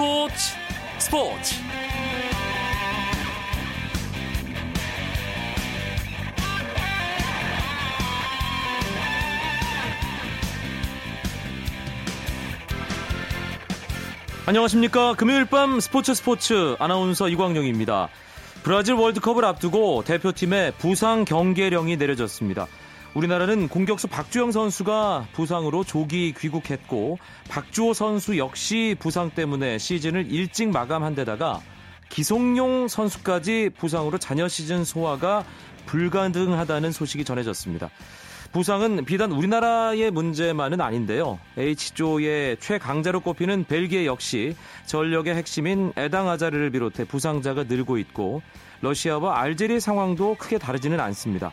스포츠 스포츠. 안녕하십니까. 금요일 밤 스포츠 스포츠 아나운서 이광용입니다. 브라질 월드컵을 앞두고 대표팀의 부상 경계령이 내려졌습니다 우리나라는 공격수 박주영 선수가 부상으로 조기 귀국했고 박주호 선수 역시 부상 때문에 시즌을 일찍 마감한 데다가 기성용 선수까지 부상으로 잔여 시즌 소화가 불가능하다는 소식이 전해졌습니다. 부상은 비단 우리나라의 문제만은 아닌데요. H조의 최강자로 꼽히는 벨기에 역시 전력의 핵심인 에당 아자르를 비롯해 부상자가 늘고 있고 러시아와 알제리 상황도 크게 다르지는 않습니다.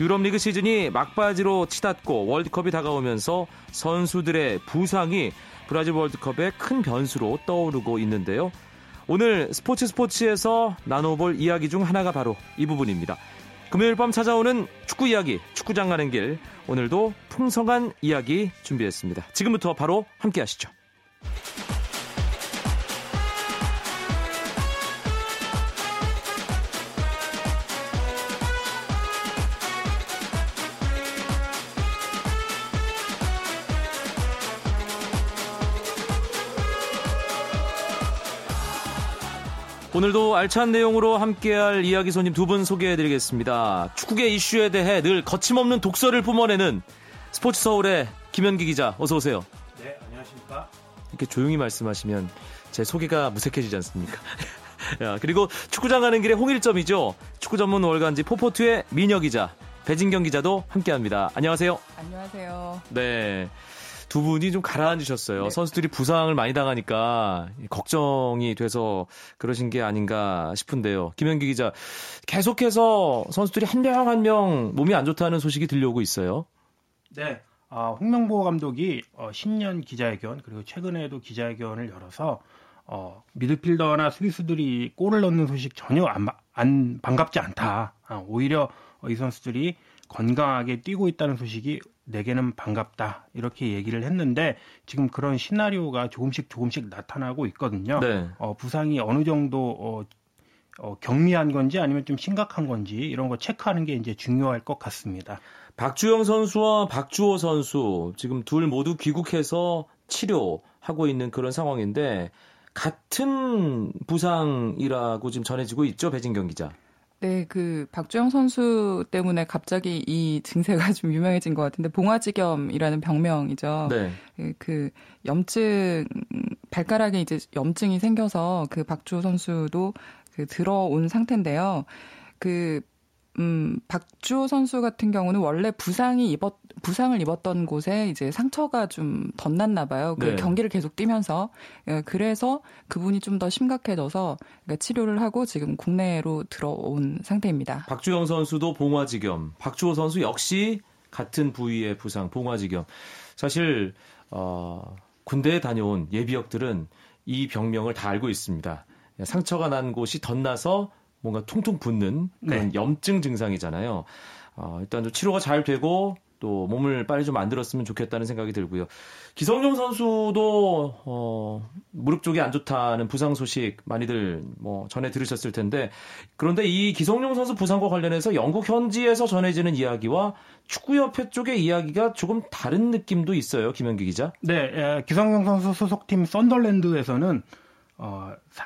유럽리그 시즌이 막바지로 치닫고 월드컵이 다가오면서 선수들의 부상이 브라질 월드컵의 큰 변수로 떠오르고 있는데요. 오늘 스포츠 스포츠에서 나눠볼 이야기 중 하나가 바로 이 부분입니다. 금요일 밤 찾아오는 축구 이야기, 축구장 가는 길. 오늘도 풍성한 이야기 준비했습니다. 지금부터 바로 함께 하시죠. 오늘도 알찬 내용으로 함께할 이야기 손님 두 분 소개해드리겠습니다. 축구계 이슈에 대해 늘 거침없는 독서를 뿜어내는 스포츠 서울의 김현기 기자, 어서 오세요. 네, 안녕하십니까. 이렇게 조용히 말씀하시면 제 소개가 무색해지지 않습니까? 야, 그리고 축구장 가는 길의 홍일점이죠. 축구 전문 월간지 포포투의 민혁 기자, 배진경 기자도 함께합니다. 안녕하세요. 안녕하세요. 네. 두 분이 좀 가라앉으셨어요. 네. 선수들이 부상을 많이 당하니까 걱정이 돼서 그러신 게 아닌가 싶은데요. 김현기 기자, 계속해서 선수들이 한 명 한명 몸이 안 좋다는 소식이 들려오고 있어요. 네. 아, 홍명보 감독이 어, 신년 기자회견 그리고 최근에도 기자회견을 열어서 어, 미드필더나 수비수들이 골을 넣는 소식 전혀 안, 안 반갑지 않다. 아, 오히려 이 선수들이 건강하게 뛰고 있다는 소식이 내게는 반갑다 이렇게 얘기를 했는데 지금 그런 시나리오가 조금씩 조금씩 나타나고 있거든요. 네. 어, 부상이 어느 정도 어, 어, 경미한 건지 아니면 좀 심각한 건지 이런 거 체크하는 게 이제 중요할 것 같습니다. 박주영 선수와 박주호 선수 지금 둘 모두 귀국해서 치료하고 있는 그런 상황인데 같은 부상이라고 지금 전해지고 있죠, 배진경 기자. 네, 그 박주영 선수 때문에 갑자기 이 증세가 좀 유명해진 것 같은데 봉화지겸이라는 병명이죠. 네. 그, 그 염증 발가락에 이제 염증이 생겨서 그 박주호 선수도 그 들어온 상태인데요. 그 음, 박주호 선수 같은 경우는 원래 부상이 입었 부상을 입었던 곳에 이제 상처가 좀 덧났나 봐요. 그 네. 경기를 계속 뛰면서 예, 그래서 그분이 좀 더 심각해져서 그러니까 치료를 하고 지금 국내로 들어온 상태입니다. 박주영 선수도 봉화지겸, 박주호 선수 역시 같은 부위의 부상 봉화지겸. 사실 어, 군대에 다녀온 예비역들은 이 병명을 다 알고 있습니다. 상처가 난 곳이 덧나서 뭔가 퉁퉁 붓는 그런 네. 염증 증상이잖아요. 어, 일단 좀 치료가 잘 되고 또 몸을 빨리 좀 만들었으면 좋겠다는 생각이 들고요. 기성용 선수도 어, 무릎 쪽이 안 좋다는 부상 소식 많이들 뭐 전해 들으셨을 텐데 그런데 이 기성용 선수 부상과 관련해서 영국 현지에서 전해지는 이야기와 축구협회 쪽의 이야기가 조금 다른 느낌도 있어요. 김현기 기자. 네, 예, 기성용 선수 소속팀 썬덜랜드에서는 어, 사,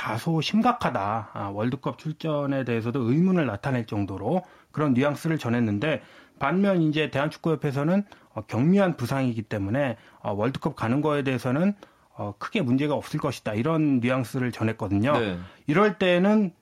다소 심각하다. 아, 월드컵 출전에 대해서도 의문을 나타낼 정도로 그런 뉘앙스를 전했는데 반면 이제 대한축구협회에서는 어, 경미한 부상이기 때문에 어, 월드컵 가는 거에 대해서는 어, 크게 문제가 없을 것이다. 이런 뉘앙스를 전했거든요. 네. 이럴 때는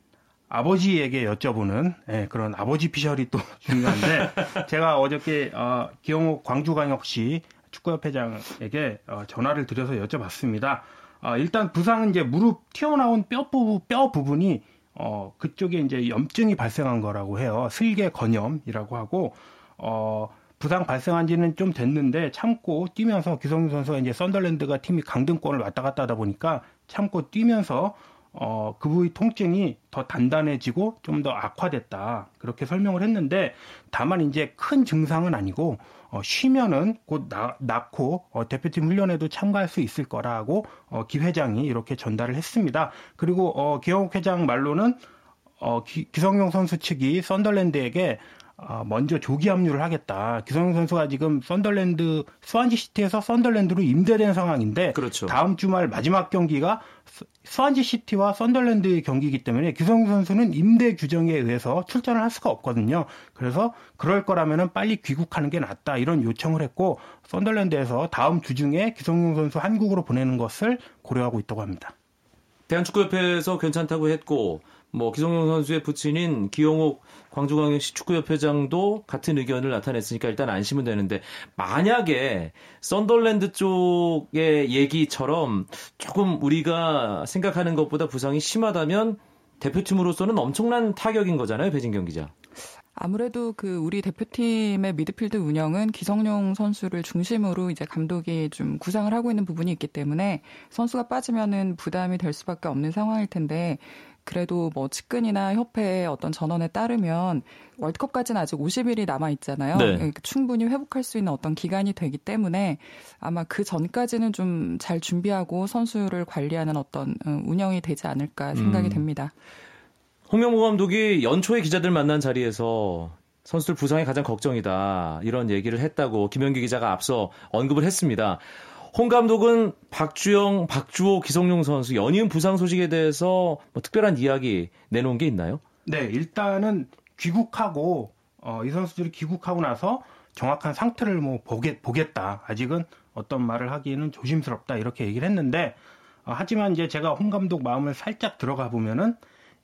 아버지에게 여쭤보는 예, 그런 아버지 피셜이 또 중요한데 제가 어저께 어, 기영호 광주광역시 축구협회장에게 어, 전화를 드려서 여쭤봤습니다. 어, 일단 부상은 이제 무릎 튀어나온 뼈, 부, 뼈 부분이 어, 그쪽에 이제 염증이 발생한 거라고 해요. 슬개 건염이라고 하고, 어, 부상 발생한 지는 좀 됐는데 참고 뛰면서 기성용 선수가 이제 썬더랜드가 팀이 강등권을 왔다 갔다 하다 보니까 참고 뛰면서 어, 그 부위 통증이 더 단단해지고 좀 더 악화됐다. 그렇게 설명을 했는데 다만 이제 큰 증상은 아니고 어, 쉬면은 곧 나, 낫고 어, 대표팀 훈련에도 참가할 수 있을 거라고 어, 기 회장이 이렇게 전달을 했습니다. 그리고 어, 기영욱 회장 말로는 어, 기, 기성용 선수 측이 썬덜랜드에게 어, 먼저 조기 합류를 하겠다. 기성용 선수가 지금 썬덜랜드 스완지 시티에서 썬덜랜드로 임대된 상황인데 그렇죠. 다음 주말 마지막 경기가 스완지 시티와 썬덜랜드의 경기이기 때문에 기성용 선수는 임대 규정에 의해서 출전을 할 수가 없거든요. 그래서 그럴 거라면은 빨리 귀국하는 게 낫다 이런 요청을 했고 썬덜랜드에서 다음 주 중에 기성용 선수 한국으로 보내는 것을 고려하고 있다고 합니다. 대한축구협회에서 괜찮다고 했고 뭐 기성용 선수의 부친인 기용욱 광주광역시 축구협회장도 같은 의견을 나타냈으니까 일단 안심은 되는데 만약에 썬덜랜드 쪽의 얘기처럼 조금 우리가 생각하는 것보다 부상이 심하다면 대표팀으로서는 엄청난 타격인 거잖아요, 배진경 기자. 아무래도 그 우리 대표팀의 미드필드 운영은 기성용 선수를 중심으로 이제 감독이 좀 구상을 하고 있는 부분이 있기 때문에 선수가 빠지면은 부담이 될 수밖에 없는 상황일 텐데 그래도 뭐 측근이나 협회의 어떤 전원에 따르면 월드컵까지는 아직 50일이 남아 있잖아요. 네. 그러니까 충분히 회복할 수 있는 어떤 기간이 되기 때문에 아마 그 전까지는 좀 잘 준비하고 선수를 관리하는 어떤 어, 운영이 되지 않을까 생각이 음. 됩니다. 홍명보 감독이 연초에 기자들 만난 자리에서 선수들 부상이 가장 걱정이다 이런 얘기를 했다고 김현기 기자가 앞서 언급을 했습니다. 홍 감독은 박주영, 박주호, 기성용 선수 연이은 부상 소식에 대해서 뭐 특별한 이야기 내놓은 게 있나요? 네, 일단은 귀국하고 어, 이 선수들이 귀국하고 나서 정확한 상태를 뭐 보겠, 보겠다. 아직은 어떤 말을 하기에는 조심스럽다 이렇게 얘기를 했는데 어, 하지만 이제 제가 홍 감독 마음을 살짝 들어가 보면은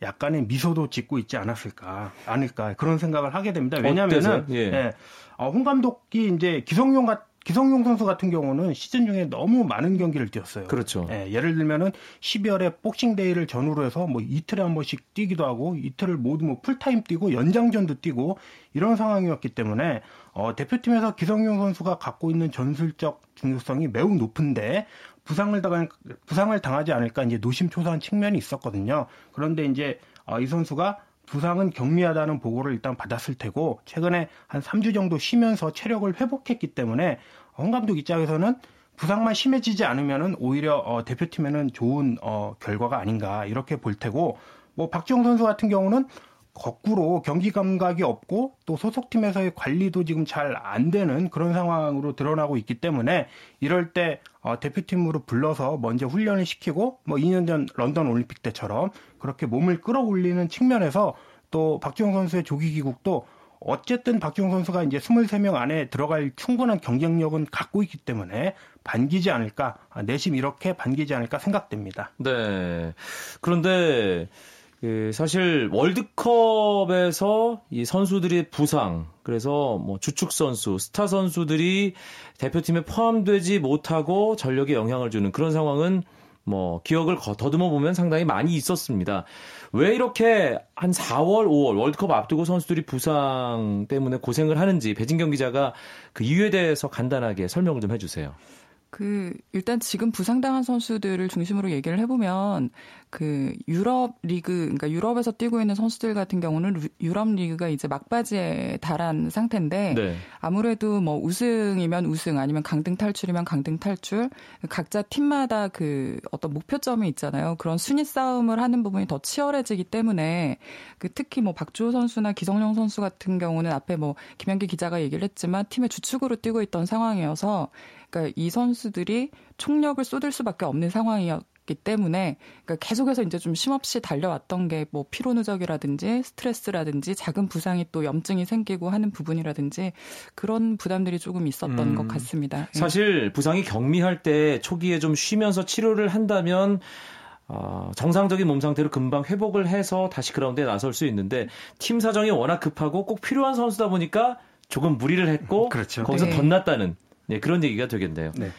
약간의 미소도 짓고 있지 않았을까, 아닐까 그런 생각을 하게 됩니다. 왜냐하면은 예. 예, 어, 홍 감독이 이제 기성용 같은 기성용 선수 같은 경우는 시즌 중에 너무 많은 경기를 뛰었어요. 그렇죠. 예, 예를 들면은 12월에 복싱데이를 전후로 해서 뭐 이틀에 한 번씩 뛰기도 하고 이틀을 모두 뭐 풀타임 뛰고 연장전도 뛰고 이런 상황이었기 때문에 어, 대표팀에서 기성용 선수가 갖고 있는 전술적 중요성이 매우 높은데 부상을 당한 부상을 당하지 않을까 이제 노심초사한 측면이 있었거든요. 그런데 이제 어, 이 선수가 부상은 경미하다는 보고를 일단 받았을 테고 최근에 한 3주 정도 쉬면서 체력을 회복했기 때문에 홍 감독 입장에서는 부상만 심해지지 않으면은 오히려 어, 대표팀에는 좋은 어, 결과가 아닌가 이렇게 볼 테고 뭐 박지영 선수 같은 경우는 거꾸로 경기 감각이 없고 또 소속팀에서의 관리도 지금 잘 안 되는 그런 상황으로 드러나고 있기 때문에 이럴 때 어, 대표팀으로 불러서 먼저 훈련을 시키고 뭐 2년 전 런던 올림픽 때처럼 그렇게 몸을 끌어올리는 측면에서 또 박지용 선수의 조기 귀국도 어쨌든 박지용 선수가 이제 23명 안에 들어갈 충분한 경쟁력은 갖고 있기 때문에 반기지 않을까 아, 내심 이렇게 반기지 않을까 생각됩니다. 네. 그런데 그 사실 월드컵에서 이 선수들의 부상 그래서 뭐 주축 선수, 스타 선수들이 대표팀에 포함되지 못하고 전력에 영향을 주는 그런 상황은 뭐 기억을 더듬어 보면 상당히 많이 있었습니다. 왜 이렇게 한 4월, 5월 월드컵 앞두고 선수들이 부상 때문에 고생을 하는지 배진경 기자가 그 이유에 대해서 간단하게 설명을 좀 해주세요. 그 일단 지금 부상당한 선수들을 중심으로 얘기를 해보면 그 유럽 리그 그러니까 유럽에서 뛰고 있는 선수들 같은 경우는 유럽 리그가 이제 막바지에 달한 상태인데 네. 아무래도 뭐 우승이면 우승 아니면 강등 탈출이면 강등 탈출 각자 팀마다 그 어떤 목표점이 있잖아요. 그런 순위 싸움을 하는 부분이 더 치열해지기 때문에 그 특히 뭐 박주호 선수나 기성용 선수 같은 경우는 앞에 뭐 김현기 기자가 얘기를 했지만 팀의 주축으로 뛰고 있던 상황이어서 그러니까 이 선수들이 총력을 쏟을 수밖에 없는 상황이었기 때문에 그러니까 계속해서 이제 좀 쉼없이 달려왔던 게 뭐 피로 누적이라든지 스트레스라든지 작은 부상이 또 염증이 생기고 하는 부분이라든지 그런 부담들이 조금 있었던 음, 것 같습니다. 예. 사실 부상이 경미할 때 초기에 좀 쉬면서 치료를 한다면 어, 정상적인 몸 상태로 금방 회복을 해서 다시 그라운드에 나설 수 있는데 팀 사정이 워낙 급하고 꼭 필요한 선수다 보니까 조금 무리를 했고 그렇죠. 거기서 네. 덧났다는 네, 그런 얘기가 되겠네요. 네.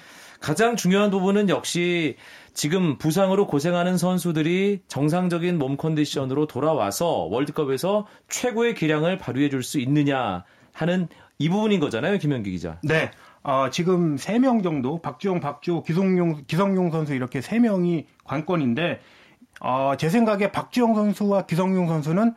가장 중요한 부분은 역시 지금 부상으로 고생하는 선수들이 정상적인 몸 컨디션으로 돌아와서 월드컵에서 최고의 기량을 발휘해 줄 수 있느냐 하는 이 부분인 거잖아요, 김현기 기자. 네. 어, 지금 3명 정도, 박주영, 박주호, 기성용, 기성용 선수 이렇게 3명이 관건인데, 어, 제 생각에 박주영 선수와 기성용 선수는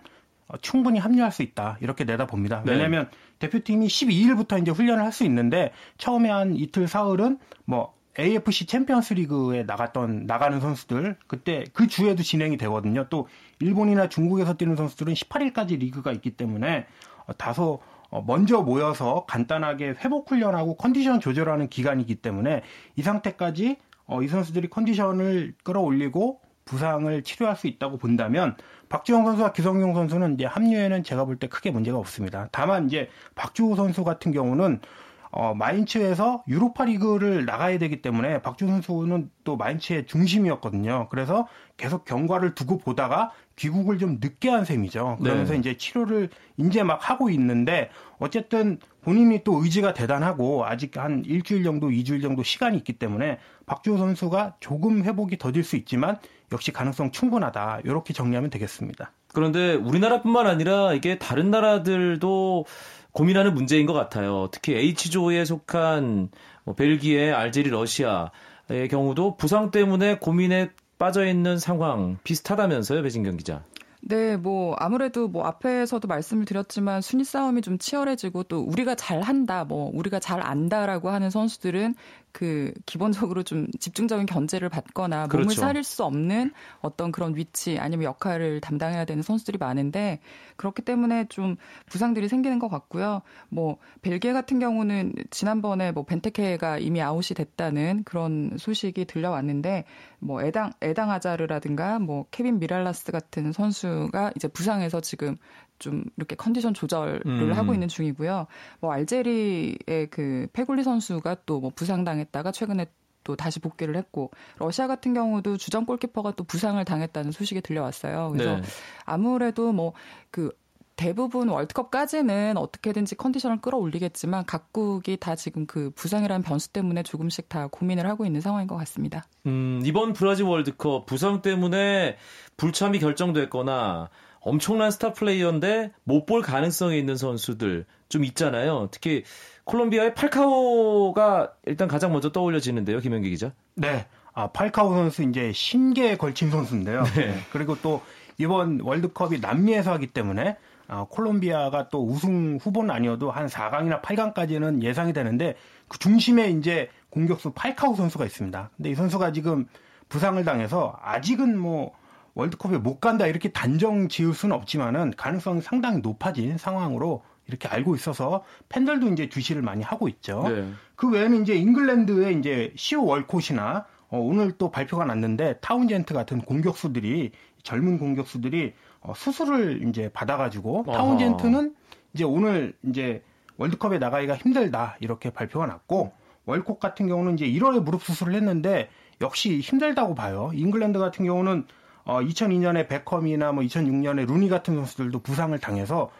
어, 충분히 합류할 수 있다 이렇게 내다봅니다. 네. 왜냐하면 대표팀이 12일부터 이제 훈련을 할 수 있는데 처음에 한 이틀 사흘은 뭐 AFC 챔피언스 리그에 나갔던 나가는 선수들 그때 그 주에도 진행이 되거든요. 또 일본이나 중국에서 뛰는 선수들은 18일까지 리그가 있기 때문에 어, 다소 어, 먼저 모여서 간단하게 회복 훈련하고 컨디션 조절하는 기간이기 때문에 이 상태까지 어, 이 선수들이 컨디션을 끌어올리고 부상을 치료할 수 있다고 본다면 박지영 선수와 기성용 선수는 이제 합류에는 제가 볼 때 크게 문제가 없습니다. 다만 이제 박주호 선수 같은 경우는 어, 마인츠에서 유로파 리그를 나가야 되기 때문에 박주호 선수는 또 마인츠의 중심이었거든요. 그래서 계속 경과를 두고 보다가 귀국을 좀 늦게 한 셈이죠. 그러면서 네. 이제 치료를 이제 막 하고 있는데 어쨌든 본인이 또 의지가 대단하고 아직 한 일주일 정도, 이주일 정도 시간이 있기 때문에 박주호 선수가 조금 회복이 더딜 수 있지만 역시 가능성 충분하다. 이렇게 정리하면 되겠습니다. 그런데 우리나라뿐만 아니라 이게 다른 나라들도 고민하는 문제인 것 같아요. 특히 H조에 속한 뭐 벨기에, 알제리, 러시아의 경우도 부상 때문에 고민에 빠져 있는 상황 비슷하다면서요, 배진경 기자. 네, 뭐 아무래도 뭐 앞에서도 말씀을 드렸지만 순위 싸움이 좀 치열해지고 또 우리가 잘한다, 뭐 우리가 잘 안다라고 하는 선수들은 그 기본적으로 좀 집중적인 견제를 받거나 몸을 그렇죠. 사릴 수 없는 어떤 그런 위치 아니면 역할을 담당해야 되는 선수들이 많은데 그렇기 때문에 좀 부상들이 생기는 것 같고요. 뭐 벨기에 같은 경우는 지난번에 뭐 벤테케가 이미 아웃이 됐다는 그런 소식이 들려왔는데 뭐 에당 에당 아자르라든가 뭐 케빈 미랄라스 같은 선수가 이제 부상해서 지금 좀 이렇게 컨디션 조절을 음. 하고 있는 중이고요. 뭐 알제리의 그 페굴리 선수가 또 뭐 부상당 했다가 최근에 또 다시 복귀를 했고 러시아 같은 경우도 주전 골키퍼가 또 부상을 당했다는 소식이 들려왔어요. 그래서 네. 아무래도 뭐그 대부분 월드컵까지는 어떻게든지 컨디션을 끌어올리겠지만 각국이 다 지금 그 부상이라는 변수 때문에 조금씩 다 고민을 하고 있는 상황인 것 같습니다. 음, 이번 브라질 월드컵 부상 때문에 불참이 결정됐거나 엄청난 스타 플레이어인데 못 볼 가능성이 있는 선수들 좀 있잖아요. 특히 콜롬비아의 팔카오가 일단 가장 먼저 떠올려지는데요, 김현기 기자. 네. 아, 팔카오 선수 이제 신계에 걸친 선수인데요. 네. 그리고 또 이번 월드컵이 남미에서 하기 때문에 아, 콜롬비아가 또 우승 후보는 아니어도 한 4강이나 8강까지는 예상이 되는데 그 중심에 이제 공격수 팔카오 선수가 있습니다. 근데 이 선수가 지금 부상을 당해서 아직은 뭐 월드컵에 못 간다 이렇게 단정 지을 수는 없지만은 가능성이 상당히 높아진 상황으로 이렇게 알고 있어서 팬들도 이제 주시를 많이 하고 있죠. 네. 그 외에는 이제 잉글랜드의 이제 시오 월콧이나 어, 오늘 또 발표가 났는데 타운젠트 같은 공격수들이 젊은 공격수들이 어, 수술을 이제 받아가지고 타운젠트는 이제 오늘 이제 월드컵에 나가기가 힘들다 이렇게 발표가 났고 월콧 같은 경우는 이제 1월에 무릎 수술을 했는데 역시 힘들다고 봐요. 잉글랜드 같은 경우는 어, 2002년에 베컴이나 뭐 2006년에 루니 같은 선수들도 부상을 당해서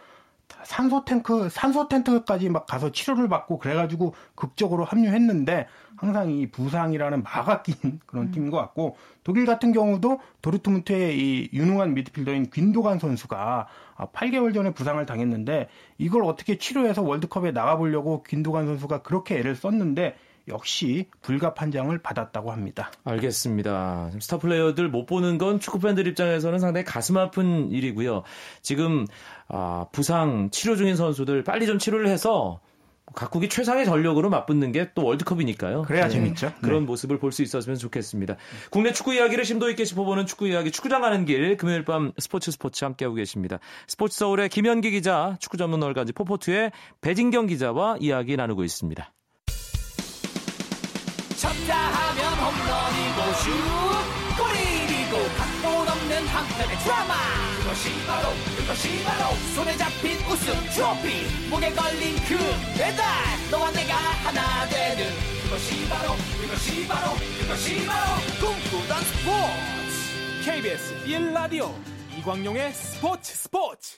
산소 탱크, 산소 텐트까지 막 가서 치료를 받고 그래가지고 극적으로 합류했는데 항상 이 부상이라는 막아 낀 그런 음. 팀인 것 같고 독일 같은 경우도 도르트문트의 이 유능한 미드필더인 균도간 선수가 8개월 아, 전에 부상을 당했는데 이걸 어떻게 치료해서 월드컵에 나가보려고 균도간 선수가 그렇게 애를 썼는데 역시 불가 판정을 받았다고 합니다. 알겠습니다. 스타 플레이어들 못 보는 건 축구 팬들 입장에서는 상당히 가슴 아픈 일이고요. 지금 아, 부상 치료 중인 선수들 빨리 좀 치료를 해서 각국이 최상의 전력으로 맞붙는 게 또 월드컵이니까요. 그래야 네. 재밌죠. 그런 네. 모습을 볼 수 있었으면 좋겠습니다. 국내 축구 이야기를 심도 있게 짚어보는 축구 이야기 축구장 가는 길 금요일 밤 스포츠 스포츠 함께하고 계십니다. 스포츠 서울의 김현기 기자, 축구 전문 얼간지 포포트의 배진경 기자와 이야기 나누고 있습니다. 쳤다 하면 홈런이고 슛 골이고 각본 없는 한편의 드라마. 그것이 바로 그것이 바로 손에 잡힌 우승 트로피. 목에 걸린 그 배달 너와 내가 하나 되는. 그것이 바로 그것이 바로 그것이 바로 꿈꾸던 스포츠. KBS 1라디오 이광용의 스포츠 스포츠.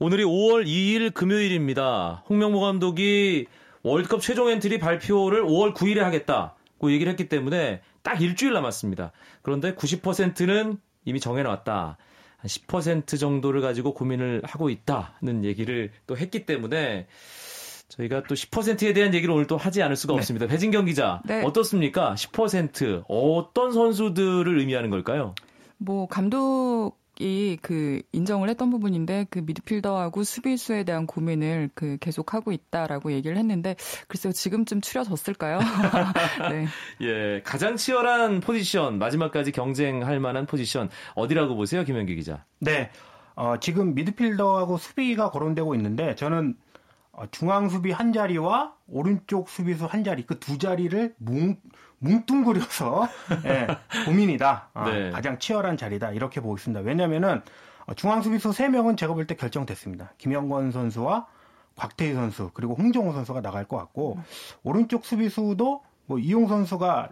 오늘이 5월 2일 금요일입니다. 홍명보 감독이 월드컵 최종 엔트리 발표를 5월 9일에 하겠다. 고 얘기를 했기 때문에 딱 일주일 남았습니다. 그런데 90%는 이미 정해놨다. 한 10% 정도를 가지고 고민을 하고 있다는 얘기를 또 했기 때문에 저희가 또 10%에 대한 얘기를 오늘 또 하지 않을 수가 네. 없습니다. 배진경 기자, 네. 어떻습니까? 10% 어떤 선수들을 의미하는 걸까요? 뭐 감독 이그 인정을 했던 부분인데 그 미드필더하고 수비수에 대한 고민을 그 계속 하고 있다라고 얘기를 했는데 글쎄요 지금쯤 추려졌을까요? 네. 예, 가장 치열한 포지션 마지막까지 경쟁할 만한 포지션 어디라고 보세요, 김현기 기자? 네, 어, 지금 미드필더하고 수비가 거론되고 있는데 저는 어, 중앙 수비 한 자리와 오른쪽 수비수 한 자리 그 두 자리를 뭉 뭉뚱그려서 예, 고민이다. 아, 네. 가장 치열한 자리다. 이렇게 보고 있습니다. 왜냐면은 어, 중앙 수비수 3명은 제가 볼 때 결정됐습니다. 김영권 선수와 곽태희 선수 그리고 홍정호 선수가 나갈 것 같고 오른쪽 수비수도 뭐 이용 선수가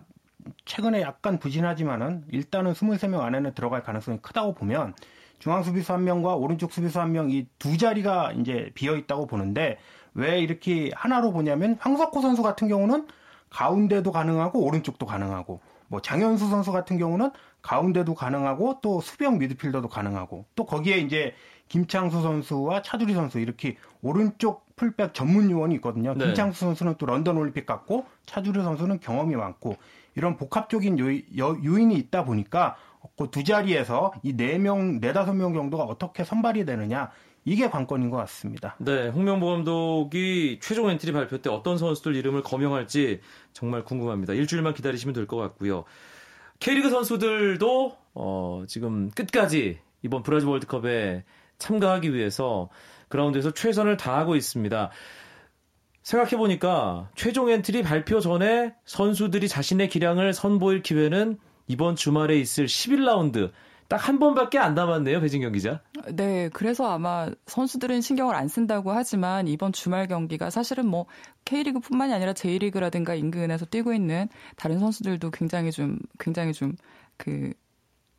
최근에 약간 부진하지만은 일단은 23명 안에는 들어갈 가능성이 크다고 보면 중앙 수비수 한 명과 오른쪽 수비수 한 명 이 두 자리가 이제 비어 있다고 보는데 왜 이렇게 하나로 보냐면 황석호 선수 같은 경우는 가운데도 가능하고 오른쪽도 가능하고 뭐 장현수 선수 같은 경우는 가운데도 가능하고 또 수비형 미드필더도 가능하고 또 거기에 이제 김창수 선수와 차두리 선수 이렇게 오른쪽 풀백 전문 요원이 있거든요. 네. 김창수 선수는 또 런던 올림픽 갔고 차두리 선수는 경험이 많고 이런 복합적인 요인, 요인이 있다 보니까 그 두 자리에서 이 네 명, 네다섯 명 정도가 어떻게 선발이 되느냐 이게 관건인 것 같습니다. 네, 홍명보 감독이 최종 엔트리 발표 때 어떤 선수들 이름을 거명할지 정말 궁금합니다. 일주일만 기다리시면 될 것 같고요. K리그 선수들도 어, 지금 끝까지 이번 브라질 월드컵에 참가하기 위해서 그라운드에서 최선을 다하고 있습니다. 생각해보니까 최종 엔트리 발표 전에 선수들이 자신의 기량을 선보일 기회는 이번 주말에 있을 11라운드 딱 한 번밖에 안 남았네요, 배진경 기자. 네, 그래서 아마 선수들은 신경을 안 쓴다고 하지만 이번 주말 경기가 사실은 뭐 K리그뿐만이 아니라 J리그라든가 인근에서 뛰고 있는 다른 선수들도 굉장히 좀 굉장히 좀그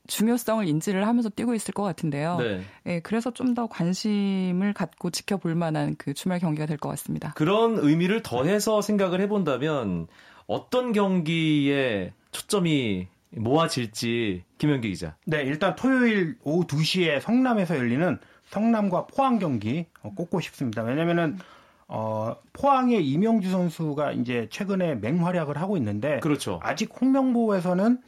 중요성을 인지를 하면서 뛰고 있을 것 같은데요. 네. 네 그래서 좀 더 관심을 갖고 지켜볼 만한 그 주말 경기가 될 것 같습니다. 그런 의미를 더해서 생각을 해본다면 어떤 경기에 초점이 모아질지 김현기 기자. 네, 일단 토요일 오후 2시에 성남에서 열리는 성남과 포항 경기 꼽고 싶습니다. 왜냐면은 어, 포항의 이명주 선수가 이제 최근에 맹활약을 하고 있는데 그렇죠. 아직 홍명보에서는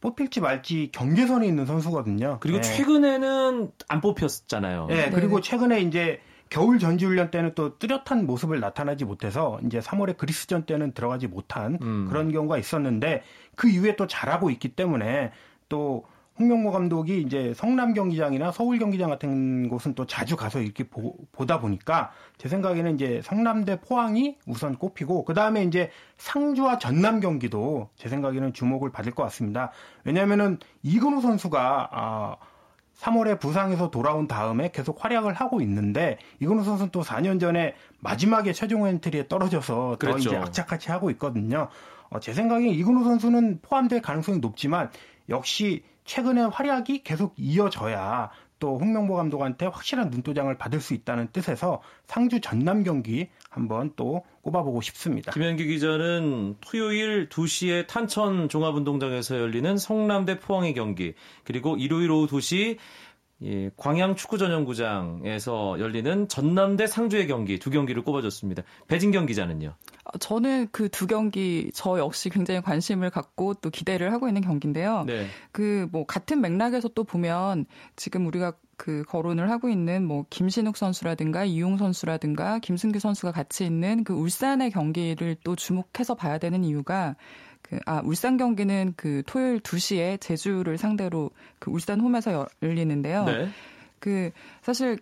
뽑힐지 말지 경계선에 있는 선수거든요. 그리고 네. 최근에는 안 뽑혔잖아요. 네, 그리고 최근에 이제 겨울 전지훈련 때는 또 뚜렷한 모습을 나타나지 못해서 이제 3월에 그리스전 때는 들어가지 못한 음. 그런 경우가 있었는데 그 이후에 또 잘하고 있기 때문에 또 홍명보 감독이 이제 성남 경기장이나 서울 경기장 같은 곳은 또 자주 가서 이렇게 보, 다 보니까 제 생각에는 이제 성남대 포항이 우선 꼽히고 그 다음에 이제 상주와 전남 경기도 제 생각에는 주목을 받을 것 같습니다. 왜냐하면은 이근우 선수가 아 3월에 부상에서 돌아온 다음에 계속 활약을 하고 있는데 이근우 선수는 또 4년 전에 마지막에 최종 엔트리에 떨어져서 그랬죠. 더 이제 악착같이 하고 있거든요. 어, 제 생각에 이근우 선수는 포함될 가능성이 높지만 역시 최근에 활약이 계속 이어져야 또 홍명보 감독한테 확실한 눈도장을 받을 수 있다는 뜻에서 상주 전남 경기 한번 또 꼽아보고 싶습니다. 김현기 기자는 토요일 2시에 탄천 종합운동장에서 열리는 성남대 포항의 경기 그리고 일요일 오후 2시 예, 광양 축구 전용구장에서 열리는 전남대 상주의 경기 두 경기를 꼽아줬습니다. 배진경 기자는요? 어, 저는 그 두 경기 저 역시 굉장히 관심을 갖고 또 기대를 하고 있는 경기인데요. 네. 그뭐 같은 맥락에서 또 보면 지금 우리가 그 거론을 하고 있는 뭐 김신욱 선수라든가 이용 선수라든가 김승규 선수가 같이 있는 그 울산의 경기를 또 주목해서 봐야 되는 이유가 그, 아, 울산 경기는 그 토요일 2시에 제주를 상대로 그 울산 홈에서 열리는데요. 네. 그, 사실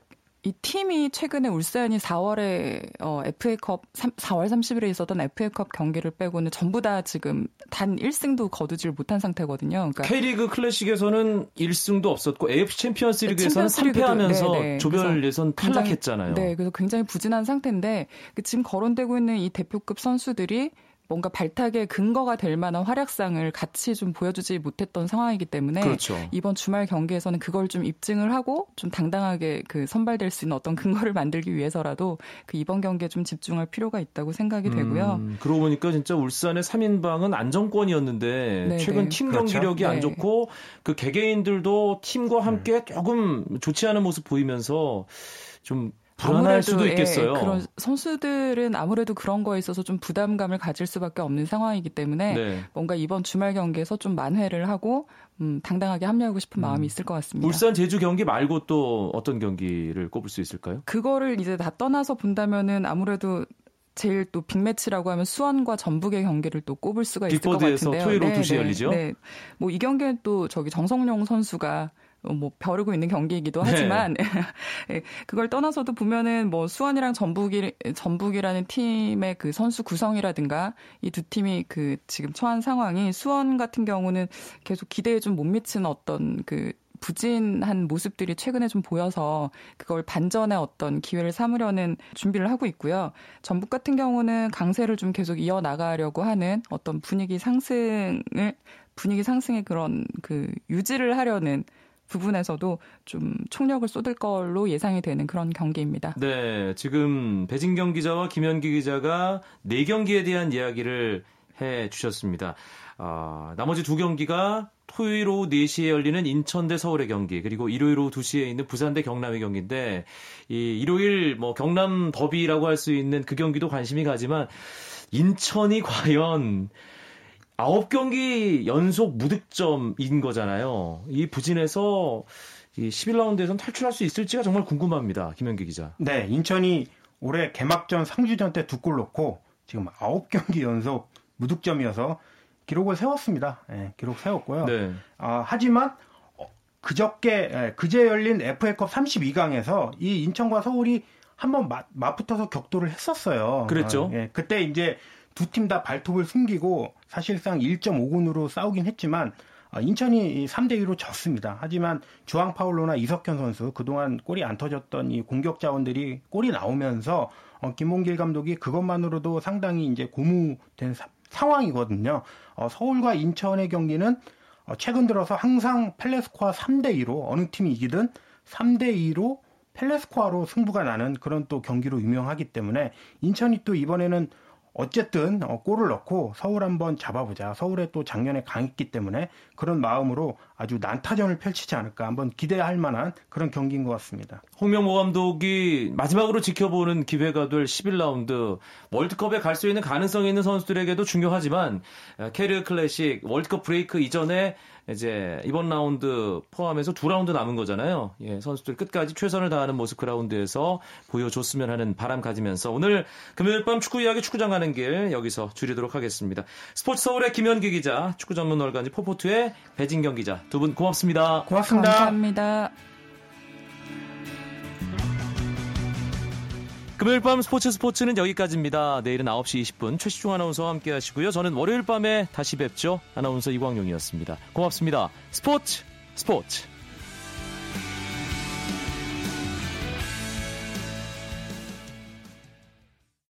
이 팀이 최근에 울산이 4월에 어, FA컵 3, 4월 30일에 있었던 FA컵 경기를 빼고는 전부 다 지금 단 1승도 거두질 못한 상태거든요. 그러니까 K리그 클래식에서는 1승도 없었고 AFC 챔피언스리그에서는 3패하면서 네 네. 조별 예선 탈락했잖아요. 네, 그래서 굉장히 부진한 상태인데 그 지금 거론되고 있는 이 대표급 선수들이 뭔가 발탁의 근거가 될 만한 활약상을 같이 좀 보여주지 못했던 상황이기 때문에 그렇죠. 이번 주말 경기에서는 그걸 좀 입증을 하고 좀 당당하게 그 선발될 수 있는 어떤 근거를 만들기 위해서라도 그 이번 경기에 좀 집중할 필요가 있다고 생각이 되고요. 음, 그러고 보니까 진짜 울산의 3인방은 안정권이었는데 네네. 최근 네. 팀 그렇죠. 경기력이 네. 안 좋고 그 개개인들도 팀과 함께 음. 조금 좋지 않은 모습 보이면서 좀 불안할 수도 예, 있겠어요. 예, 그런 선수들은 아무래도 그런 거에 있어서 좀 부담감을 가질 수밖에 없는 상황이기 때문에 네. 뭔가 이번 주말 경기에서 좀 만회를 하고 음, 당당하게 합류하고 싶은 마음이 음. 있을 것 같습니다. 울산 제주 경기 말고 또 어떤 경기를 꼽을 수 있을까요? 그거를 이제 다 떠나서 본다면은 아무래도 제일 또 빅매치라고 하면 수원과 전북의 경기를 또 꼽을 수가 있을 것 같은데요. 토요일 오후 2시 네, 열리죠. 네. 뭐 이 경기는 또 저기 정성용 선수가 어, 뭐 벼르고 있는 경기이기도 네. 하지만 네. 그걸 떠나서도 보면은 뭐 수원이랑 전북이 전북이라는 팀의 그 선수 구성이라든가 이 두 팀이 그 지금 처한 상황이 수원 같은 경우는 계속 기대에 좀 못 미치는 어떤 그 부진한 모습들이 최근에 좀 보여서 그걸 반전의 어떤 기회를 삼으려는 준비를 하고 있고요. 전북 같은 경우는 강세를 좀 계속 이어 나가려고 하는 어떤 분위기 상승을 분위기 상승의 그런 그 유지를 하려는 부분에서도 좀 총력을 쏟을 걸로 예상이 되는 그런 경기입니다. 네, 지금 배진경 기자와 김현기 기자가 네 경기에 대한 이야기를 해 주셨습니다. 어, 나머지 두 경기가 토요일 오후 4시에 열리는 인천 대 서울의 경기, 그리고 일요일 오후 2시에 있는 부산 대 경남의 경기인데, 이 일요일 뭐 경남 더비라고 할 수 있는 그 경기도 관심이 가지만, 인천이 과연 9경기 연속 무득점인 거잖아요. 이 부진에서 이 11라운드에선 탈출할 수 있을지가 정말 궁금합니다. 김현기 기자. 네, 인천이 올해 개막전 상주전 때 두 골 넣고 지금 9경기 연속 무득점이어서 기록을 세웠습니다. 예, 기록 세웠고요. 네. 아, 하지만 어, 그저께 예, 그제 열린 FA컵 32강에서 이 인천과 서울이 한번 맞붙어서 격돌을 했었어요. 그랬죠. 아, 예, 그때 이제 두 팀 다 발톱을 숨기고 사실상 1.5군으로 싸우긴 했지만 아, 인천이 3대 2로 졌습니다. 하지만 주앙 파울로나 이석현 선수 그동안 골이 안 터졌던 이 공격 자원들이 골이 나오면서 어, 김홍길 감독이 그것만으로도 상당히 이제 고무된 사, 상황이거든요. 어, 서울과 인천의 경기는 어, 최근 들어서 항상 펠레스코아 3대 2로 어느 팀이 이기든 3대 2로 펠레스코아로 승부가 나는 그런 또 경기로 유명하기 때문에 인천이 또 이번에는 어쨌든 어, 골을 넣고 서울 한번 잡아보자. 서울에 또 작년에 강했기 때문에 그런 마음으로 아주 난타전을 펼치지 않을까 한번 기대할 만한 그런 경기인 것 같습니다. 홍명보 감독이 마지막으로 지켜보는 기회가 될 11라운드 월드컵에 갈 수 있는 가능성이 있는 선수들에게도 중요하지만 어, K리그 클래식 월드컵 브레이크 이전에 이제 이번 라운드 포함해서 두 라운드 남은 거잖아요. 예, 선수들 끝까지 최선을 다하는 모습 그라운드에서 보여줬으면 하는 바람 가지면서 오늘 금요일 밤 축구 이야기 축구장 가는 길 여기서 줄이도록 하겠습니다. 스포츠 서울의 김현기 기자, 축구 전문 월간지 포포투의 배진경 기자 두 분 고맙습니다. 고맙습니다. 감사합니다. 금요일 밤 스포츠 스포츠는 여기까지입니다. 내일은 9시 20분 최시중 아나운서와 함께 하시고요. 저는 월요일 밤에 다시 뵙죠. 아나운서 이광용이었습니다. 고맙습니다. 스포츠 스포츠